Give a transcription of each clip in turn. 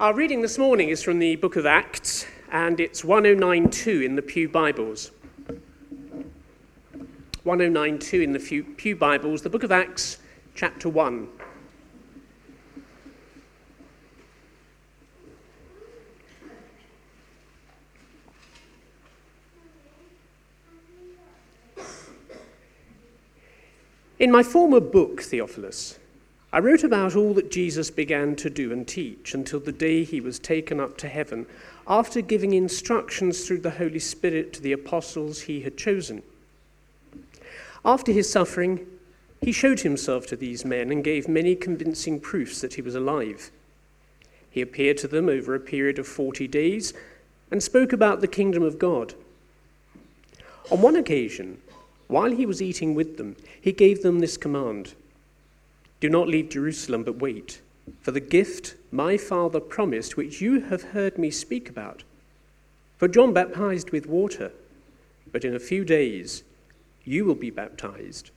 Our reading this morning is from the book of Acts, and it's 1092 in the Pew Bibles. 1092 in the Pew Bibles, the book of Acts, chapter 1. In my former book, Theophilus, I wrote about all that Jesus began to do and teach until the day he was taken up to heaven, after giving instructions through the Holy Spirit to the apostles he had chosen. After his suffering, he showed himself to these men and gave many convincing proofs that he was alive. He appeared to them over a period of forty days and spoke about the kingdom of God. On one occasion, while he was eating with them, he gave them this command. Do not leave Jerusalem, but wait for the gift my Father promised, which you have heard me speak about. For John baptized with water, but in a few days you will be baptized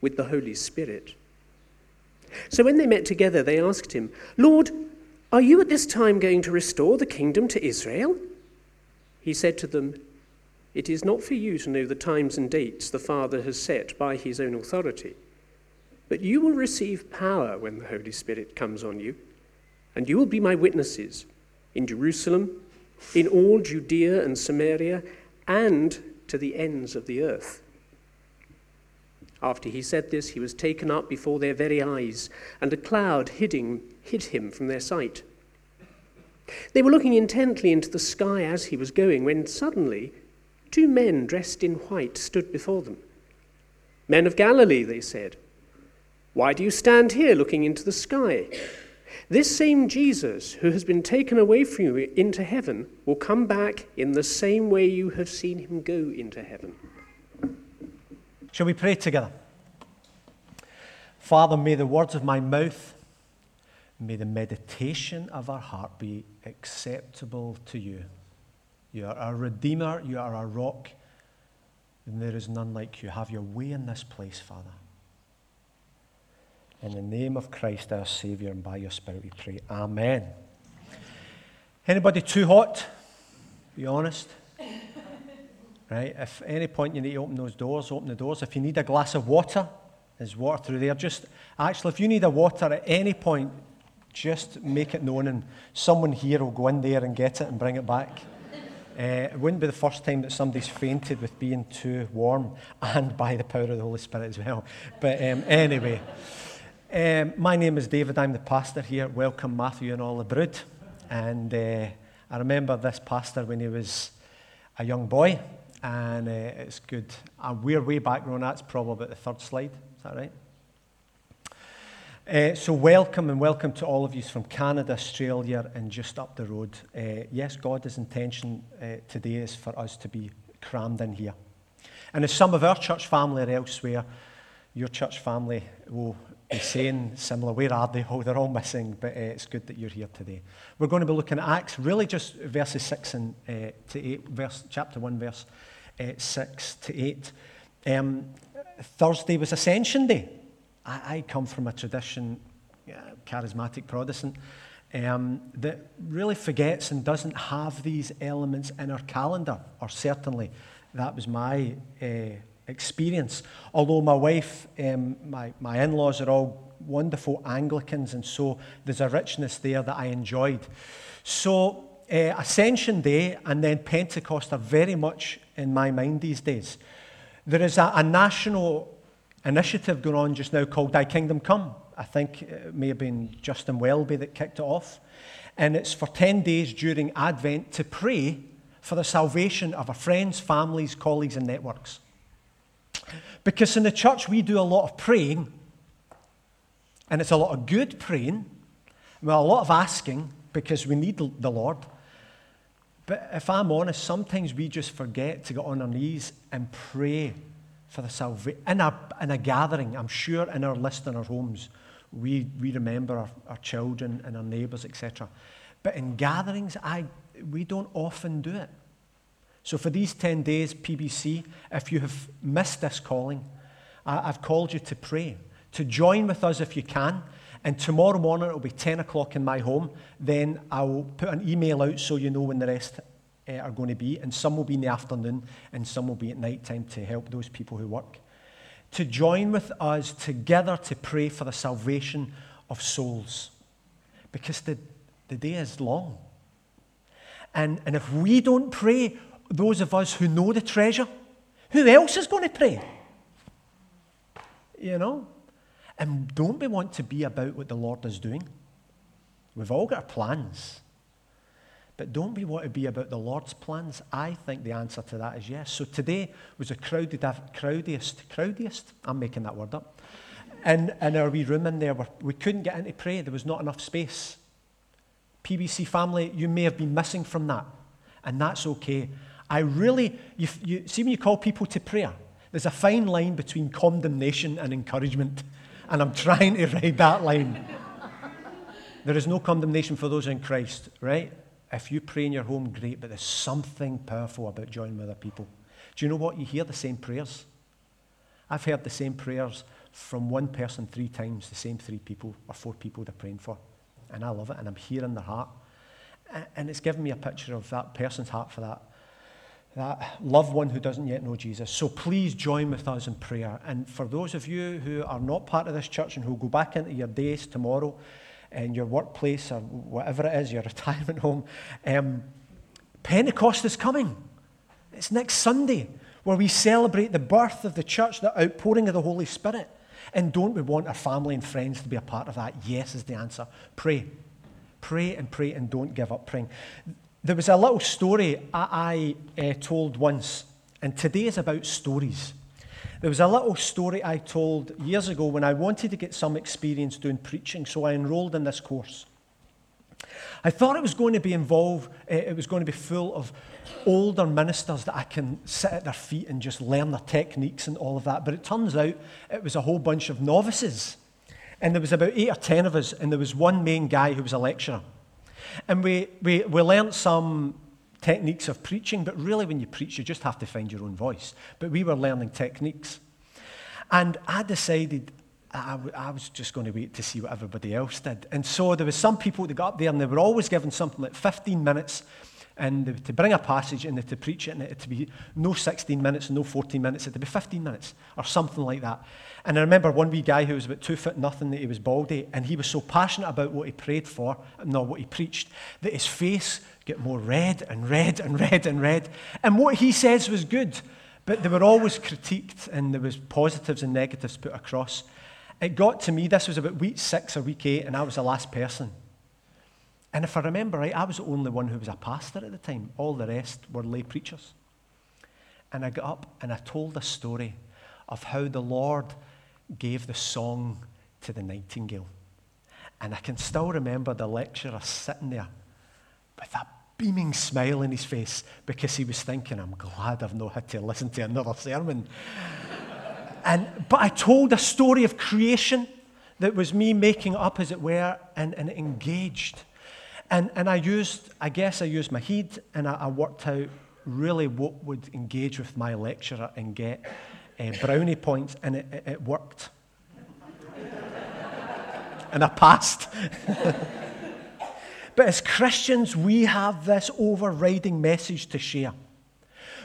with the Holy Spirit. So when they met together, they asked him, Lord, are you at this time going to restore the kingdom to Israel? He said to them, It is not for you to know the times and dates the Father has set by his own authority but you will receive power when the Holy Spirit comes on you, and you will be my witnesses in Jerusalem, in all Judea and Samaria, and to the ends of the earth. After he said this, he was taken up before their very eyes, and a cloud hid him, from their sight. They were looking intently into the sky as he was going, when suddenly two men dressed in white stood before them. Men of Galilee, they said. Why do you stand here looking into the sky? This same Jesus who has been taken away from you into heaven will come back in the same way you have seen him go into heaven. Shall we pray together? Father, may the words of my mouth, may the meditation of our heart be acceptable to you. You are our Redeemer, you are our rock, and there is none like you. Have your way in this place, Father. In the name of Christ our Saviour and by your Spirit we pray. Amen. Anybody too hot? Be honest. Right? If any point you need to open those doors, open the doors. If you need a glass of water, there's water through there. Just actually, if you need a water at any point, just make it known, and someone here will go in there and get it and bring it back. Uh, it wouldn't be the first time that somebody's fainted with being too warm, and by the power of the Holy Spirit as well. But um, anyway. Um, my name is David. I'm the pastor here. Welcome, Matthew and all the brood. And uh, I remember this pastor when he was a young boy, and uh, it's good. And we're way back, Ron. That's probably about the third slide. Is that right? Uh, so, welcome and welcome to all of you from Canada, Australia, and just up the road. Uh, yes, God's intention uh, today is for us to be crammed in here. And as some of our church family are elsewhere, your church family will is saying similar. Where are they? Oh, they're all missing, but uh, it's good that you're here today. We're going to be looking at Acts, really just verses 6 and, uh, to 8, verse, chapter 1, verse uh, 6 to 8. Um, Thursday was Ascension Day. I, I come from a tradition, charismatic Protestant, um, that really forgets and doesn't have these elements in our calendar, or certainly that was my experience. Although my wife, um, my, my in laws are all wonderful Anglicans, and so there's a richness there that I enjoyed. So, uh, Ascension Day and then Pentecost are very much in my mind these days. There is a, a national initiative going on just now called Thy Kingdom Come. I think it may have been Justin Welby that kicked it off. And it's for 10 days during Advent to pray for the salvation of our friends, families, colleagues, and networks. Because in the church, we do a lot of praying, and it's a lot of good praying, well, a lot of asking because we need the Lord. But if I'm honest, sometimes we just forget to get on our knees and pray for the salvation. In a, in a gathering, I'm sure in our list in our homes, we, we remember our, our children and our neighbours, etc. But in gatherings, I, we don't often do it. So, for these 10 days, PBC, if you have missed this calling, I've called you to pray, to join with us if you can. And tomorrow morning it'll be 10 o'clock in my home. Then I'll put an email out so you know when the rest uh, are going to be. And some will be in the afternoon and some will be at night time to help those people who work. To join with us together to pray for the salvation of souls. Because the, the day is long. And, and if we don't pray, those of us who know the treasure, who else is going to pray? You know? And don't we want to be about what the Lord is doing? We've all got our plans. But don't we want to be about the Lord's plans? I think the answer to that is yes. So today was a crowded, crowdiest, crowdiest, I'm making that word up, in, in our wee room in there. Where we couldn't get in to pray. There was not enough space. PBC family, you may have been missing from that, and that's okay. I really, you, you see, when you call people to prayer, there's a fine line between condemnation and encouragement, and I'm trying to ride that line. there is no condemnation for those in Christ, right? If you pray in your home, great, but there's something powerful about joining with other people. Do you know what? You hear the same prayers. I've heard the same prayers from one person three times, the same three people or four people they're praying for and I love it, and I'm hearing their heart. And it's given me a picture of that person's heart for that, that loved one who doesn't yet know Jesus. So please join with us in prayer. And for those of you who are not part of this church and who go back into your days tomorrow, in your workplace or whatever it is, your retirement home, um, Pentecost is coming. It's next Sunday where we celebrate the birth of the church, the outpouring of the Holy Spirit. And don't we want our family and friends to be a part of that? Yes, is the answer. Pray. Pray and pray and don't give up praying. There was a little story I, I uh, told once, and today is about stories. There was a little story I told years ago when I wanted to get some experience doing preaching, so I enrolled in this course. I thought it was going to be involved, uh, it was going to be full of older ministers that I can sit at their feet and just learn their techniques and all of that. But it turns out it was a whole bunch of novices. And there was about eight or ten of us, and there was one main guy who was a lecturer. And we, we, we learned some techniques of preaching, but really, when you preach, you just have to find your own voice. But we were learning techniques. And I decided I, I was just going to wait to see what everybody else did. And so there was some people that got up there, and they were always given something like 15 minutes and to bring a passage and to preach it, and it to be no 16 minutes, and no 14 minutes, it to be 15 minutes or something like that. And I remember one wee guy who was about two foot nothing, that he was baldy, eh, and he was so passionate about what he prayed for, no, what he preached, that his face got more red and red and red and red. And what he says was good, but they were always critiqued, and there was positives and negatives put across. It got to me, this was about week six or week eight, and I was the last person. And if I remember right, I was the only one who was a pastor at the time. All the rest were lay preachers. And I got up and I told a story of how the Lord gave the song to the nightingale. And I can still remember the lecturer sitting there with a beaming smile in his face because he was thinking, I'm glad I've not had to listen to another sermon. and, but I told a story of creation that was me making up, as it were, and, and engaged. And, and I used, I guess I used my head and I, I worked out really what would engage with my lecturer and get uh, brownie points, and it, it, it worked. and I passed. but as Christians, we have this overriding message to share.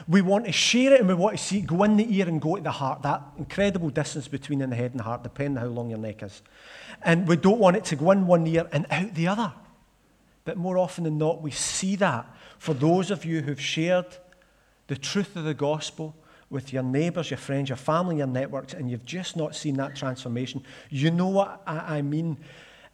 We want to share it and we want to see it go in the ear and go to the heart. That incredible distance between in the head and the heart, depending on how long your neck is. And we don't want it to go in one ear and out the other. But more often than not, we see that for those of you who've shared the truth of the gospel with your neighbours, your friends, your family, your networks, and you've just not seen that transformation. You know what I mean.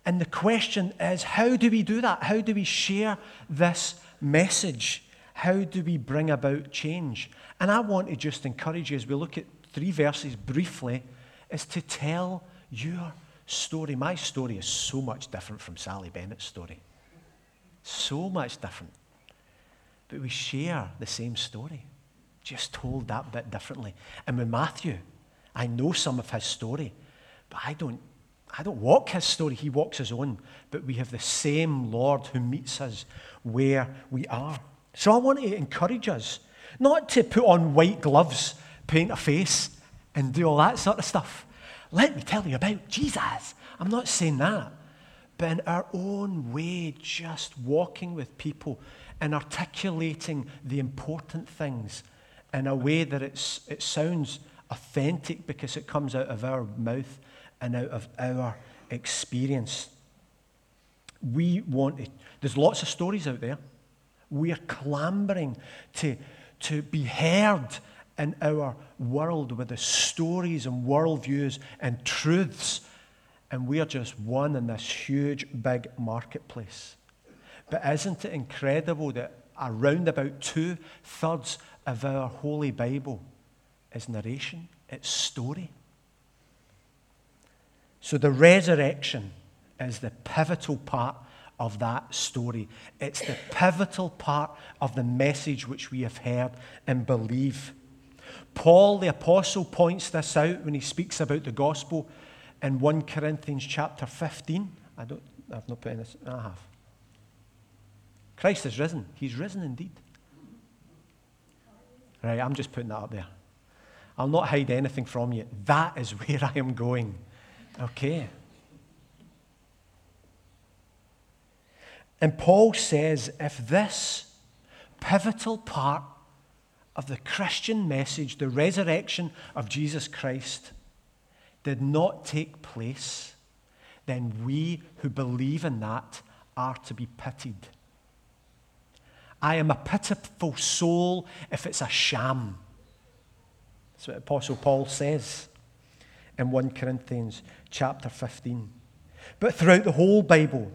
And the question is how do we do that? How do we share this message? How do we bring about change? And I want to just encourage you as we look at three verses briefly, is to tell your story. My story is so much different from Sally Bennett's story. So much different. But we share the same story, just told that bit differently. And with Matthew, I know some of his story, but I don't, I don't walk his story. He walks his own. But we have the same Lord who meets us where we are. So I want to encourage us not to put on white gloves, paint a face, and do all that sort of stuff. Let me tell you about Jesus. I'm not saying that. But in our own way, just walking with people and articulating the important things in a way that it's, it sounds authentic because it comes out of our mouth and out of our experience. We want it. There's lots of stories out there. We are clambering to, to be heard in our world with the stories and worldviews and truths. And we are just one in this huge, big marketplace. But isn't it incredible that around about two thirds of our Holy Bible is narration, it's story? So the resurrection is the pivotal part of that story. It's the pivotal part of the message which we have heard and believe. Paul the apostle points this out when he speaks about the gospel in 1 Corinthians chapter 15. I don't I've not put in this. I have. Christ is risen. He's risen indeed. Right, I'm just putting that up there. I'll not hide anything from you. That is where I am going. Okay. And Paul says if this pivotal part of the Christian message, the resurrection of Jesus Christ, did not take place, then we who believe in that are to be pitied. I am a pitiful soul if it's a sham. That's what Apostle Paul says in 1 Corinthians chapter 15. But throughout the whole Bible,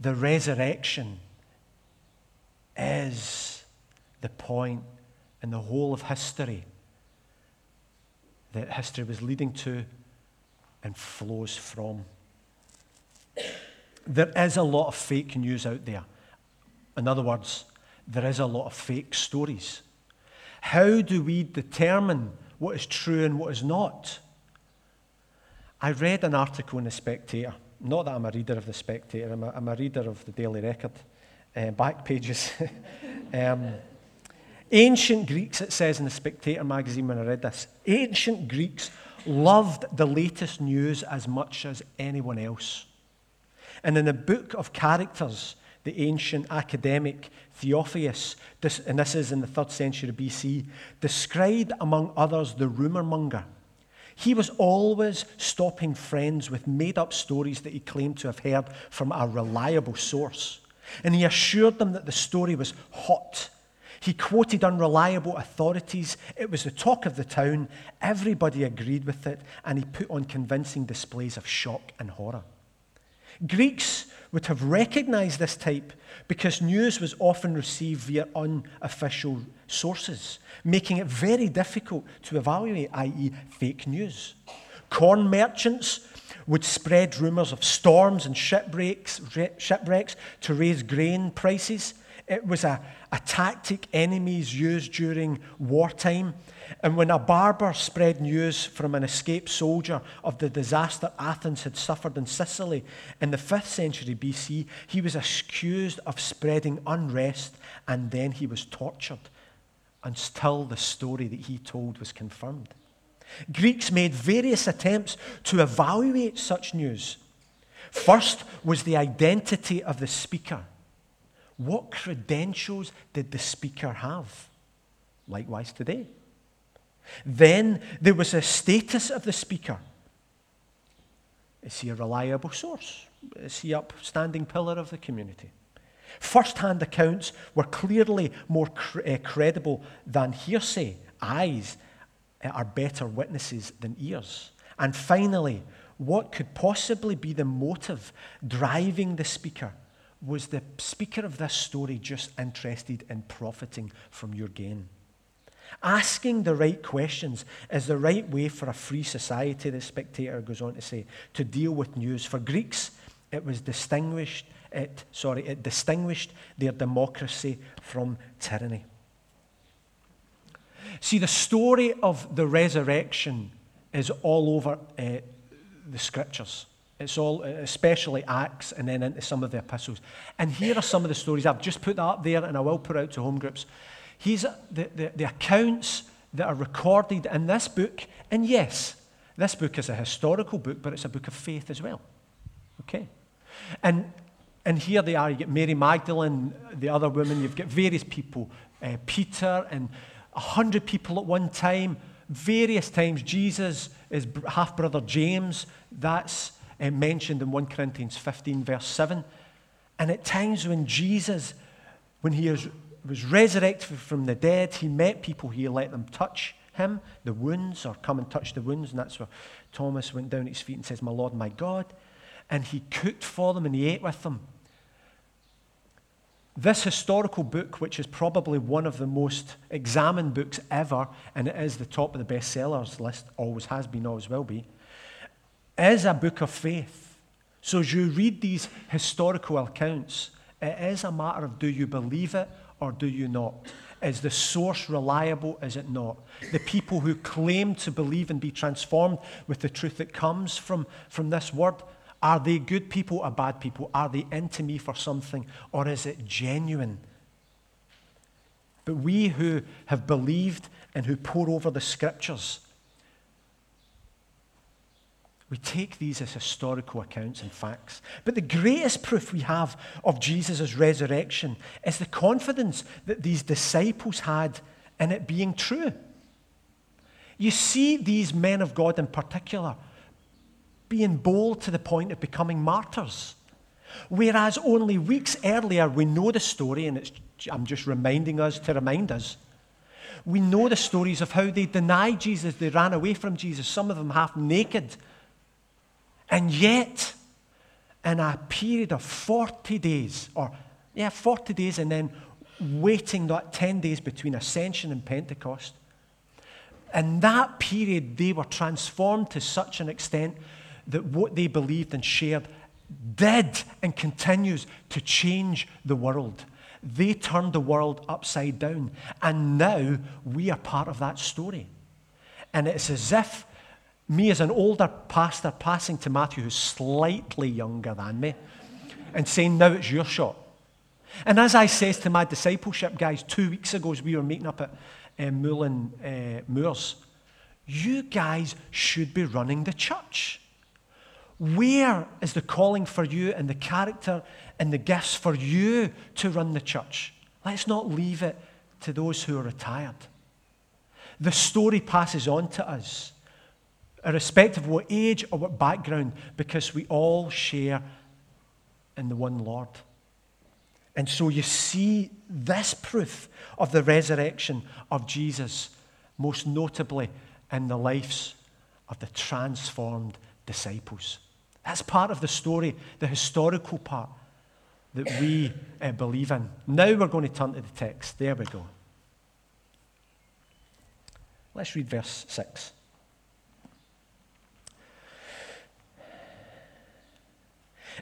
the resurrection is the point in the whole of history that history was leading to and flows from. There is a lot of fake news out there. In other words, there is a lot of fake stories. How do we determine what is true and what is not? I read an article in The Spectator. Not that I'm a reader of The Spectator, I'm a, I'm a reader of the Daily Record, uh, back pages. um, ancient Greeks, it says in The Spectator magazine when I read this, ancient Greeks loved the latest news as much as anyone else. And in the book of characters, the ancient academic Theophilus, this, and this is in the third century BC, described among others the rumour monger he was always stopping friends with made up stories that he claimed to have heard from a reliable source. And he assured them that the story was hot. He quoted unreliable authorities. It was the talk of the town. Everybody agreed with it. And he put on convincing displays of shock and horror. Greeks would have recognized this type because news was often received via unofficial sources, making it very difficult to evaluate, i.e., fake news. Corn merchants would spread rumors of storms and shipwrecks, shipwrecks to raise grain prices. It was a, a tactic enemies used during wartime and when a barber spread news from an escaped soldier of the disaster Athens had suffered in Sicily in the 5th century BC, he was accused of spreading unrest and then he was tortured until the story that he told was confirmed. Greeks made various attempts to evaluate such news. First was the identity of the speaker. What credentials did the speaker have? Likewise today. Then there was a status of the speaker. Is he a reliable source? Is he upstanding pillar of the community? First-hand accounts were clearly more cre- uh, credible than hearsay. Eyes uh, are better witnesses than ears. And finally, what could possibly be the motive driving the speaker? Was the speaker of this story just interested in profiting from your gain? Asking the right questions is the right way for a free society, the spectator goes on to say, to deal with news. For Greeks, it was distinguished, it, sorry, it distinguished their democracy from tyranny. See, the story of the resurrection is all over uh, the scriptures. It's all, especially Acts and then into some of the epistles. And here are some of the stories. I've just put that up there and I will put out to home groups. He's, the, the, the accounts that are recorded in this book, and yes, this book is a historical book, but it's a book of faith as well. Okay? And, and here they are. You get Mary Magdalene, the other women, you've got various people, uh, Peter, and a hundred people at one time. Various times, Jesus his half brother James. That's uh, mentioned in 1 Corinthians 15, verse 7. And at times when Jesus, when he is, was resurrected from the dead, he met people, he let them touch him, the wounds, or come and touch the wounds. And that's where Thomas went down at his feet and says, My Lord, my God. And he cooked for them and he ate with them. This historical book, which is probably one of the most examined books ever, and it is the top of the bestsellers list, always has been, always will be, is a book of faith. So as you read these historical accounts, it is a matter of do you believe it or do you not? Is the source reliable? Is it not? The people who claim to believe and be transformed with the truth that comes from, from this word, are they good people or bad people? Are they into me for something or is it genuine? But we who have believed and who pore over the scriptures, we take these as historical accounts and facts. But the greatest proof we have of Jesus' resurrection is the confidence that these disciples had in it being true. You see these men of God in particular being bold to the point of becoming martyrs. Whereas only weeks earlier, we know the story, and I'm just reminding us to remind us. We know the stories of how they denied Jesus, they ran away from Jesus, some of them half naked and yet, in a period of 40 days, or yeah, 40 days, and then waiting that 10 days between Ascension and Pentecost, in that period, they were transformed to such an extent that what they believed and shared did and continues to change the world. They turned the world upside down. And now we are part of that story. And it's as if me as an older pastor passing to Matthew, who's slightly younger than me, and saying, Now it's your shot. And as I says to my discipleship guys two weeks ago, as we were meeting up at uh, Moulin uh, Moors, you guys should be running the church. Where is the calling for you and the character and the gifts for you to run the church? Let's not leave it to those who are retired. The story passes on to us irrespective of what age or what background, because we all share in the one Lord. And so you see this proof of the resurrection of Jesus, most notably in the lives of the transformed disciples. That's part of the story, the historical part that we uh, believe in. Now we're going to turn to the text. There we go. Let's read verse 6.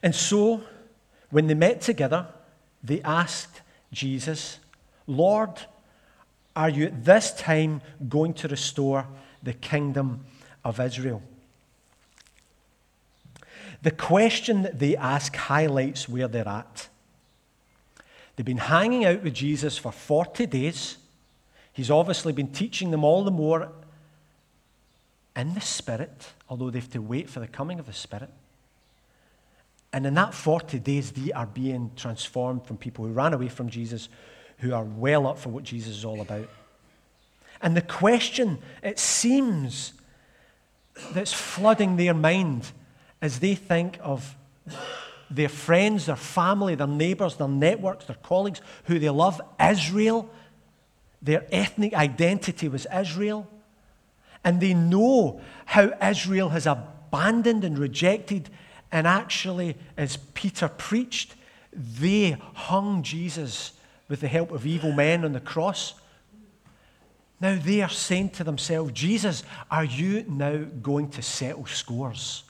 And so, when they met together, they asked Jesus, Lord, are you at this time going to restore the kingdom of Israel? The question that they ask highlights where they're at. They've been hanging out with Jesus for 40 days. He's obviously been teaching them all the more in the Spirit, although they have to wait for the coming of the Spirit. And in that 40 days, they are being transformed from people who ran away from Jesus, who are well up for what Jesus is all about. And the question, it seems, that's flooding their mind as they think of their friends, their family, their neighbors, their networks, their colleagues, who they love, Israel. Their ethnic identity was Israel. And they know how Israel has abandoned and rejected and actually, as Peter preached, they hung Jesus with the help of evil men on the cross. Now they are saying to themselves, Jesus, are you now going to settle scores?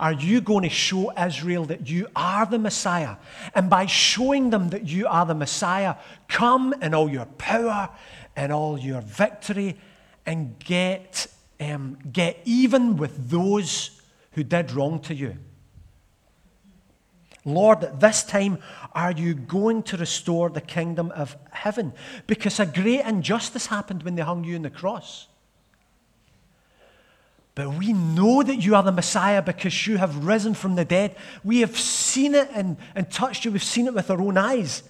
Are you going to show Israel that you are the Messiah? And by showing them that you are the Messiah, come in all your power and all your victory and get, um, get even with those who did wrong to you. Lord, at this time, are you going to restore the kingdom of heaven? Because a great injustice happened when they hung you on the cross. But we know that you are the Messiah because you have risen from the dead. We have seen it and, and touched you. We've seen it with our own eyes.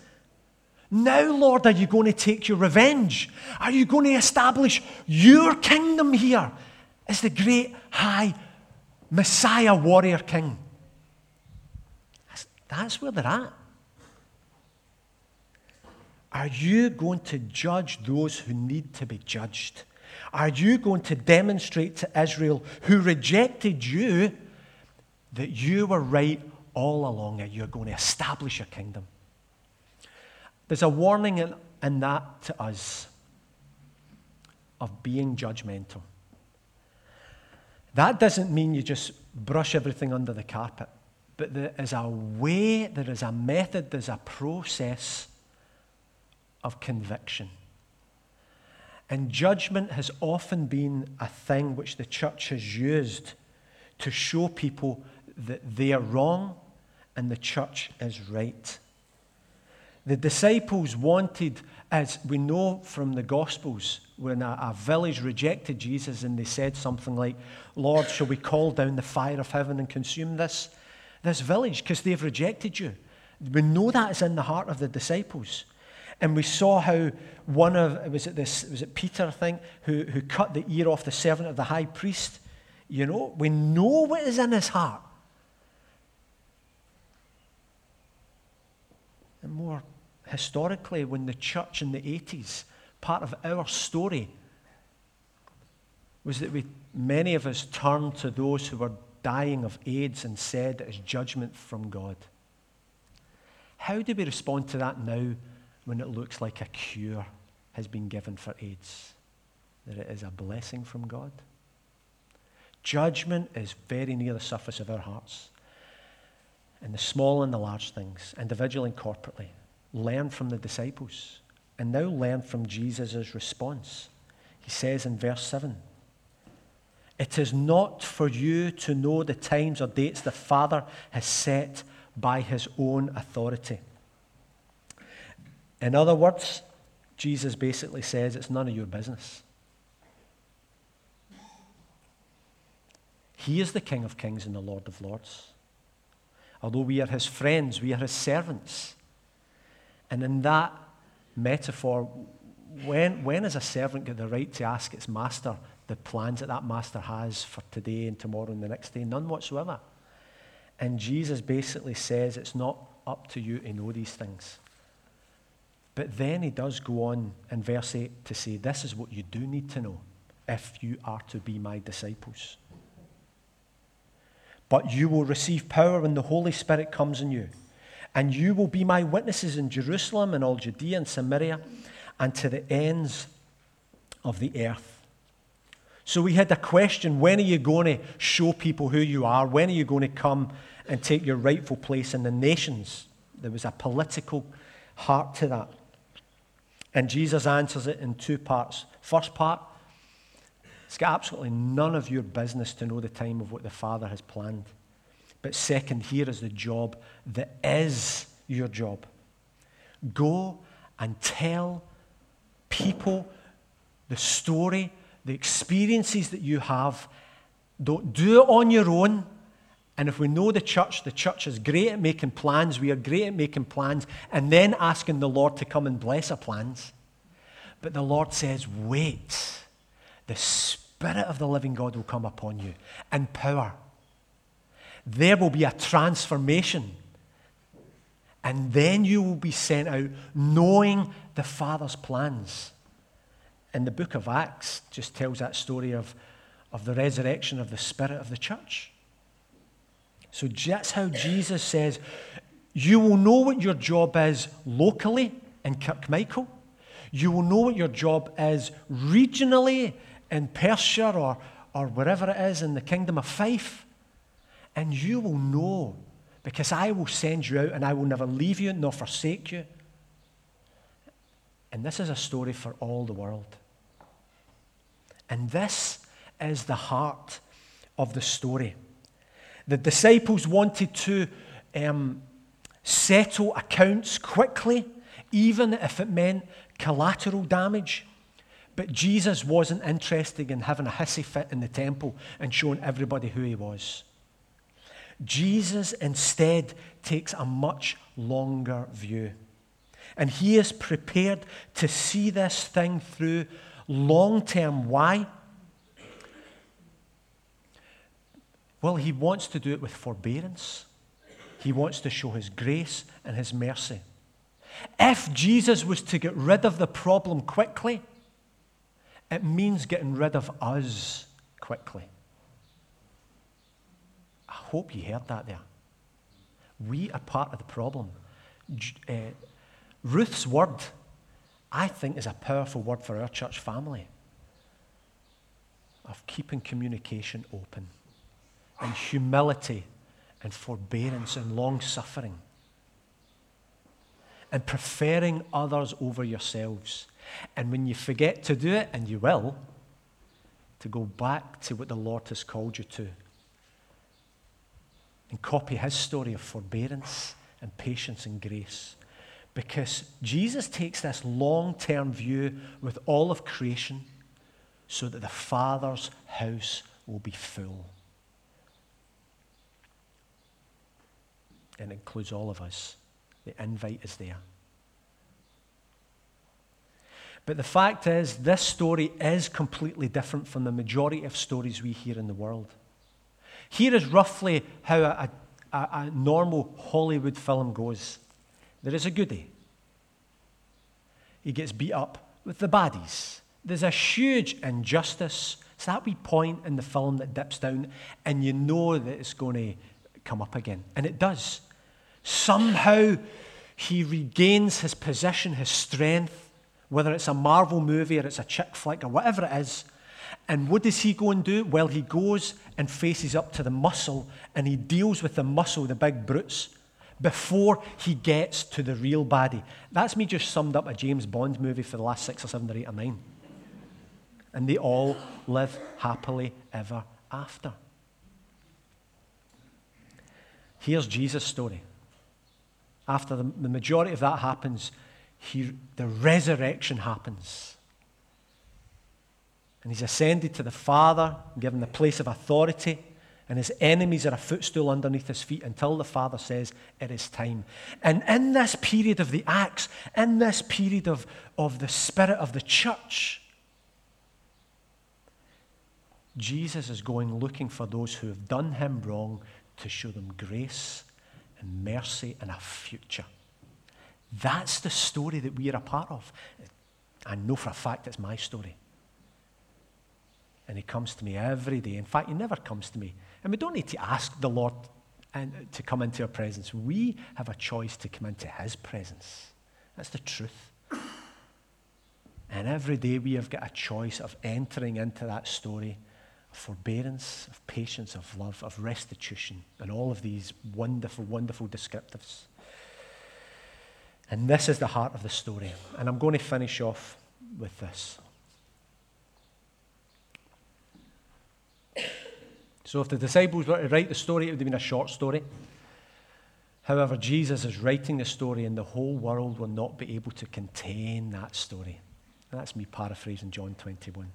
Now, Lord, are you going to take your revenge? Are you going to establish your kingdom here as the great high Messiah warrior king? That's, where they're at. Are you going to judge those who need to be judged? Are you going to demonstrate to Israel, who rejected you, that you were right all along and you're going to establish a kingdom? There's a warning in, in that to us of being judgmental. That doesn't mean you just brush everything under the carpet, but there is a way, there is a method, there's a process of conviction. And judgment has often been a thing which the church has used to show people that they are wrong and the church is right. The disciples wanted, as we know from the Gospels, when a, a, village rejected Jesus and they said something like, Lord, shall we call down the fire of heaven and consume this, this village because they've rejected you? We know that is in the heart of the disciples. And we saw how one of, was it, this, was it Peter, I think, who, who cut the ear off the servant of the high priest? You know, we know what is in his heart. And more historically, when the church in the 80s, part of our story was that we, many of us turned to those who were dying of AIDS and said is judgment from God. How do we respond to that now when it looks like a cure has been given for AIDS, that it is a blessing from God. Judgment is very near the surface of our hearts. In the small and the large things, individually and corporately. Learn from the disciples. And now learn from Jesus' response. He says in verse 7 It is not for you to know the times or dates the Father has set by his own authority. In other words, Jesus basically says it's none of your business. He is the King of Kings and the Lord of Lords. Although we are his friends, we are his servants. And in that metaphor, when, when has a servant got the right to ask its master the plans that that master has for today and tomorrow and the next day? None whatsoever. And Jesus basically says it's not up to you to know these things. But then he does go on in verse 8 to say, This is what you do need to know if you are to be my disciples. But you will receive power when the Holy Spirit comes in you, and you will be my witnesses in Jerusalem and all Judea and Samaria and to the ends of the earth. So we had a question when are you going to show people who you are? When are you going to come and take your rightful place in the nations? There was a political heart to that. And Jesus answers it in two parts. First part, it's got absolutely none of your business to know the time of what the Father has planned. But second, here is the job that is your job. Go and tell people the story, the experiences that you have. Don't do it on your own. And if we know the church, the church is great at making plans. We are great at making plans and then asking the Lord to come and bless our plans. But the Lord says, wait. The Spirit of the living God will come upon you in power. There will be a transformation. And then you will be sent out knowing the Father's plans. And the book of Acts just tells that story of, of the resurrection of the Spirit of the church. So that's how Jesus says, you will know what your job is locally in Kirkmichael. You will know what your job is regionally in Perthshire or, or wherever it is in the kingdom of Fife. And you will know because I will send you out and I will never leave you nor forsake you. And this is a story for all the world. And this is the heart of the story. The disciples wanted to um, settle accounts quickly, even if it meant collateral damage. But Jesus wasn't interested in having a hissy fit in the temple and showing everybody who he was. Jesus instead takes a much longer view. And he is prepared to see this thing through long term. Why? Well, he wants to do it with forbearance. He wants to show his grace and his mercy. If Jesus was to get rid of the problem quickly, it means getting rid of us quickly. I hope you heard that there. We are part of the problem. Uh, Ruth's word, I think, is a powerful word for our church family of keeping communication open and humility and forbearance and long suffering and preferring others over yourselves. And when you forget to do it, and you will, to go back to what the Lord has called you to and copy his story of forbearance and patience and grace. Because Jesus takes this long term view with all of creation so that the Father's house will be full. And it includes all of us. The invite is there. But the fact is, this story is completely different from the majority of stories we hear in the world. Here is roughly how a, a, a normal Hollywood film goes there is a goody. He gets beat up with the baddies. There's a huge injustice. It's that wee point in the film that dips down, and you know that it's going to come up again. And it does. Somehow he regains his position, his strength, whether it's a Marvel movie or it's a chick flick or whatever it is. And what does he go and do? Well, he goes and faces up to the muscle and he deals with the muscle, the big brutes, before he gets to the real baddie. That's me just summed up a James Bond movie for the last six or seven or eight or nine. And they all live happily ever after. Here's Jesus' story. After the, the majority of that happens, he, the resurrection happens. And he's ascended to the Father, given the place of authority and his enemies are a footstool underneath his feet until the Father says, It is time. And in this period of the Acts, in this period of, of the Spirit of the church, Jesus is going looking for those who have done him wrong to show them grace and mercy and a future. That's the story that we are a part of. I know for a fact it's my story. And he comes to me every day. In fact, he never comes to me and we don't need to ask the Lord and, to come into our presence. We have a choice to come into His presence. That's the truth. And every day we have got a choice of entering into that story of forbearance, of patience, of love, of restitution, and all of these wonderful, wonderful descriptives. And this is the heart of the story. And I'm going to finish off with this. So if the disciples were to write the story, it would have been a short story. However, Jesus is writing the story, and the whole world will not be able to contain that story. And that's me paraphrasing John 21.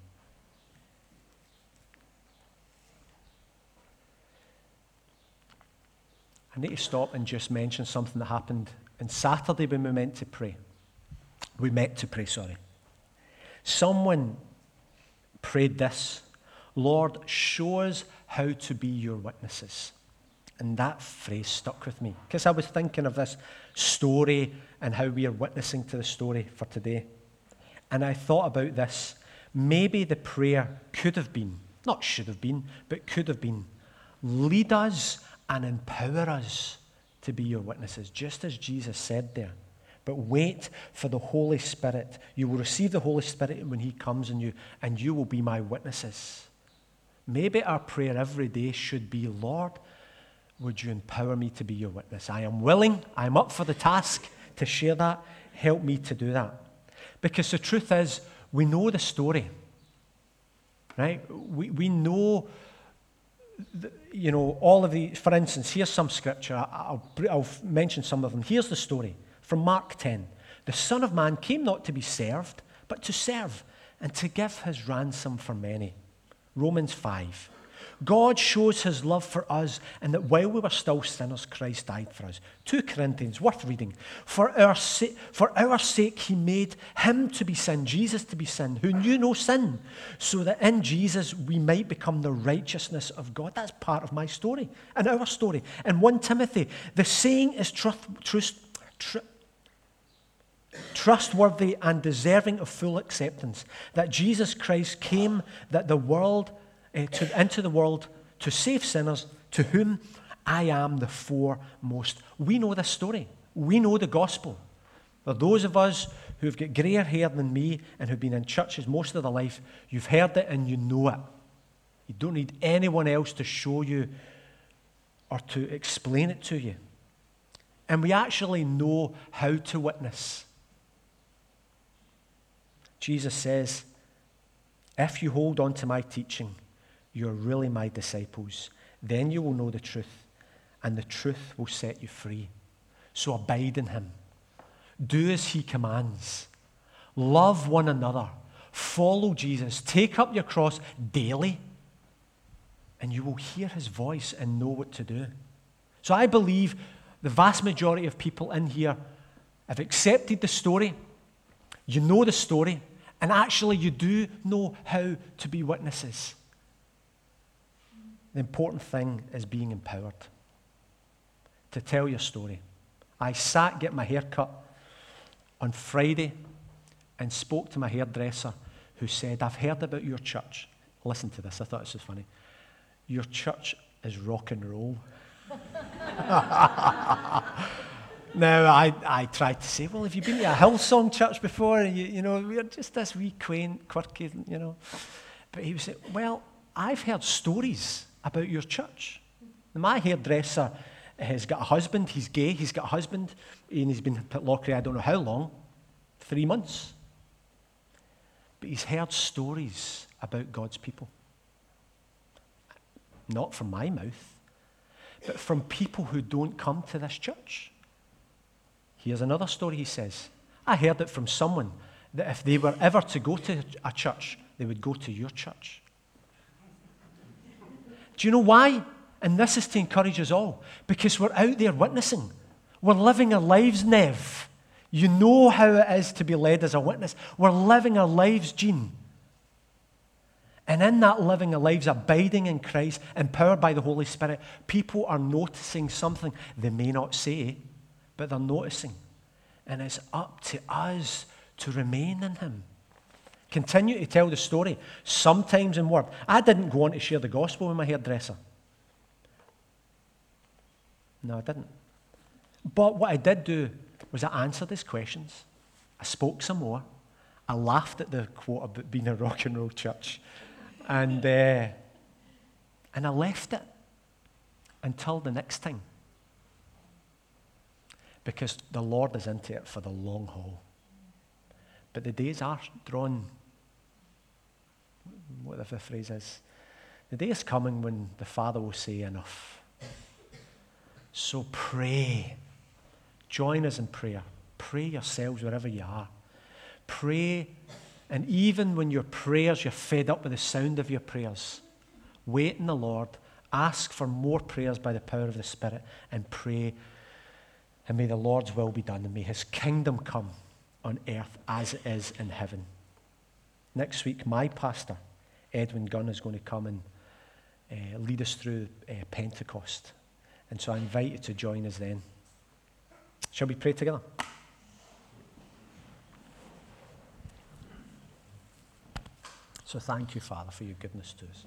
I need to stop and just mention something that happened on Saturday when we meant to pray. We met to pray, sorry. Someone prayed this Lord, show us how to be your witnesses. And that phrase stuck with me because I was thinking of this story and how we are witnessing to the story for today. And I thought about this. Maybe the prayer could have been, not should have been, but could have been lead us and empower us to be your witnesses, just as Jesus said there. But wait for the Holy Spirit. You will receive the Holy Spirit when He comes in you, and you will be my witnesses. Maybe our prayer every day should be Lord, would you empower me to be your witness? I am willing, I'm up for the task to share that. Help me to do that. Because the truth is, we know the story, right? We, we know, the, you know, all of the, for instance, here's some scripture. I'll, I'll mention some of them. Here's the story from Mark 10. The Son of Man came not to be served, but to serve and to give his ransom for many. Romans 5. God shows his love for us and that while we were still sinners, Christ died for us. 2 Corinthians, worth reading. For our, sa- for our sake, he made him to be sin, Jesus to be sin, who knew no sin, so that in Jesus we might become the righteousness of God. That's part of my story and our story. In 1 Timothy, the saying is truth, truth, truth trustworthy and deserving of full acceptance that Jesus Christ came that the world uh, to, into the world to save sinners to whom I am the foremost. We know this story. We know the gospel. For those of us who've got grayer hair than me and who've been in churches most of their life, you've heard it and you know it. You don't need anyone else to show you or to explain it to you. And we actually know how to witness. Jesus says, If you hold on to my teaching, you're really my disciples. Then you will know the truth, and the truth will set you free. So abide in him. Do as he commands. Love one another. Follow Jesus. Take up your cross daily, and you will hear his voice and know what to do. So I believe the vast majority of people in here have accepted the story. You know the story. And actually, you do know how to be witnesses. The important thing is being empowered to tell your story. I sat, get my hair cut on Friday, and spoke to my hairdresser who said, I've heard about your church. Listen to this, I thought this was funny. Your church is rock and roll. Now, I, I tried to say, well, have you been to a Hillsong church before? You, you know, we're just this wee quaint, quirky, you know. But he was saying, well, I've heard stories about your church. My hairdresser has got a husband. He's gay. He's got a husband. And he's been at Pitlochry I don't know how long. Three months. But he's heard stories about God's people. Not from my mouth, but from people who don't come to this church. Here's another story he says. I heard it from someone that if they were ever to go to a church, they would go to your church. Do you know why? And this is to encourage us all because we're out there witnessing. We're living our lives, Nev. You know how it is to be led as a witness. We're living our lives, Jean. And in that living our lives, abiding in Christ, empowered by the Holy Spirit, people are noticing something they may not say, but they're noticing. And it's up to us to remain in Him. Continue to tell the story, sometimes in word. I didn't go on to share the gospel with my hairdresser. No, I didn't. But what I did do was I answered his questions. I spoke some more. I laughed at the quote about being a rock and roll church. And, uh, and I left it until the next time because the Lord is into it for the long haul. But the days are drawn, whatever the phrase is. The day is coming when the Father will say enough. So pray. Join us in prayer. Pray yourselves wherever you are. Pray, and even when your prayers, you're fed up with the sound of your prayers, wait in the Lord, ask for more prayers by the power of the Spirit, and pray and may the Lord's will be done, and may his kingdom come on earth as it is in heaven. Next week, my pastor, Edwin Gunn, is going to come and uh, lead us through uh, Pentecost. And so I invite you to join us then. Shall we pray together? So thank you, Father, for your goodness to us.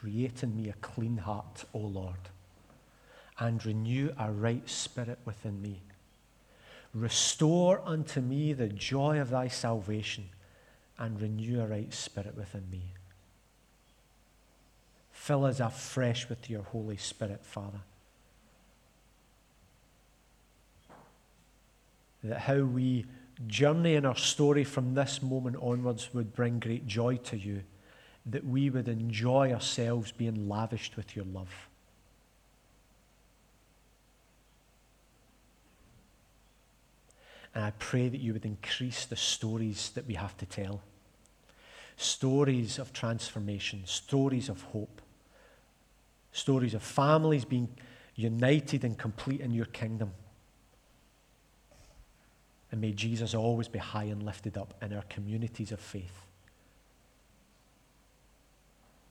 Create in me a clean heart, O Lord, and renew a right spirit within me. Restore unto me the joy of thy salvation, and renew a right spirit within me. Fill us afresh with your Holy Spirit, Father. That how we journey in our story from this moment onwards would bring great joy to you that we would enjoy ourselves being lavished with your love. And I pray that you would increase the stories that we have to tell stories of transformation, stories of hope, stories of families being united and complete in your kingdom. And may Jesus always be high and lifted up in our communities of faith.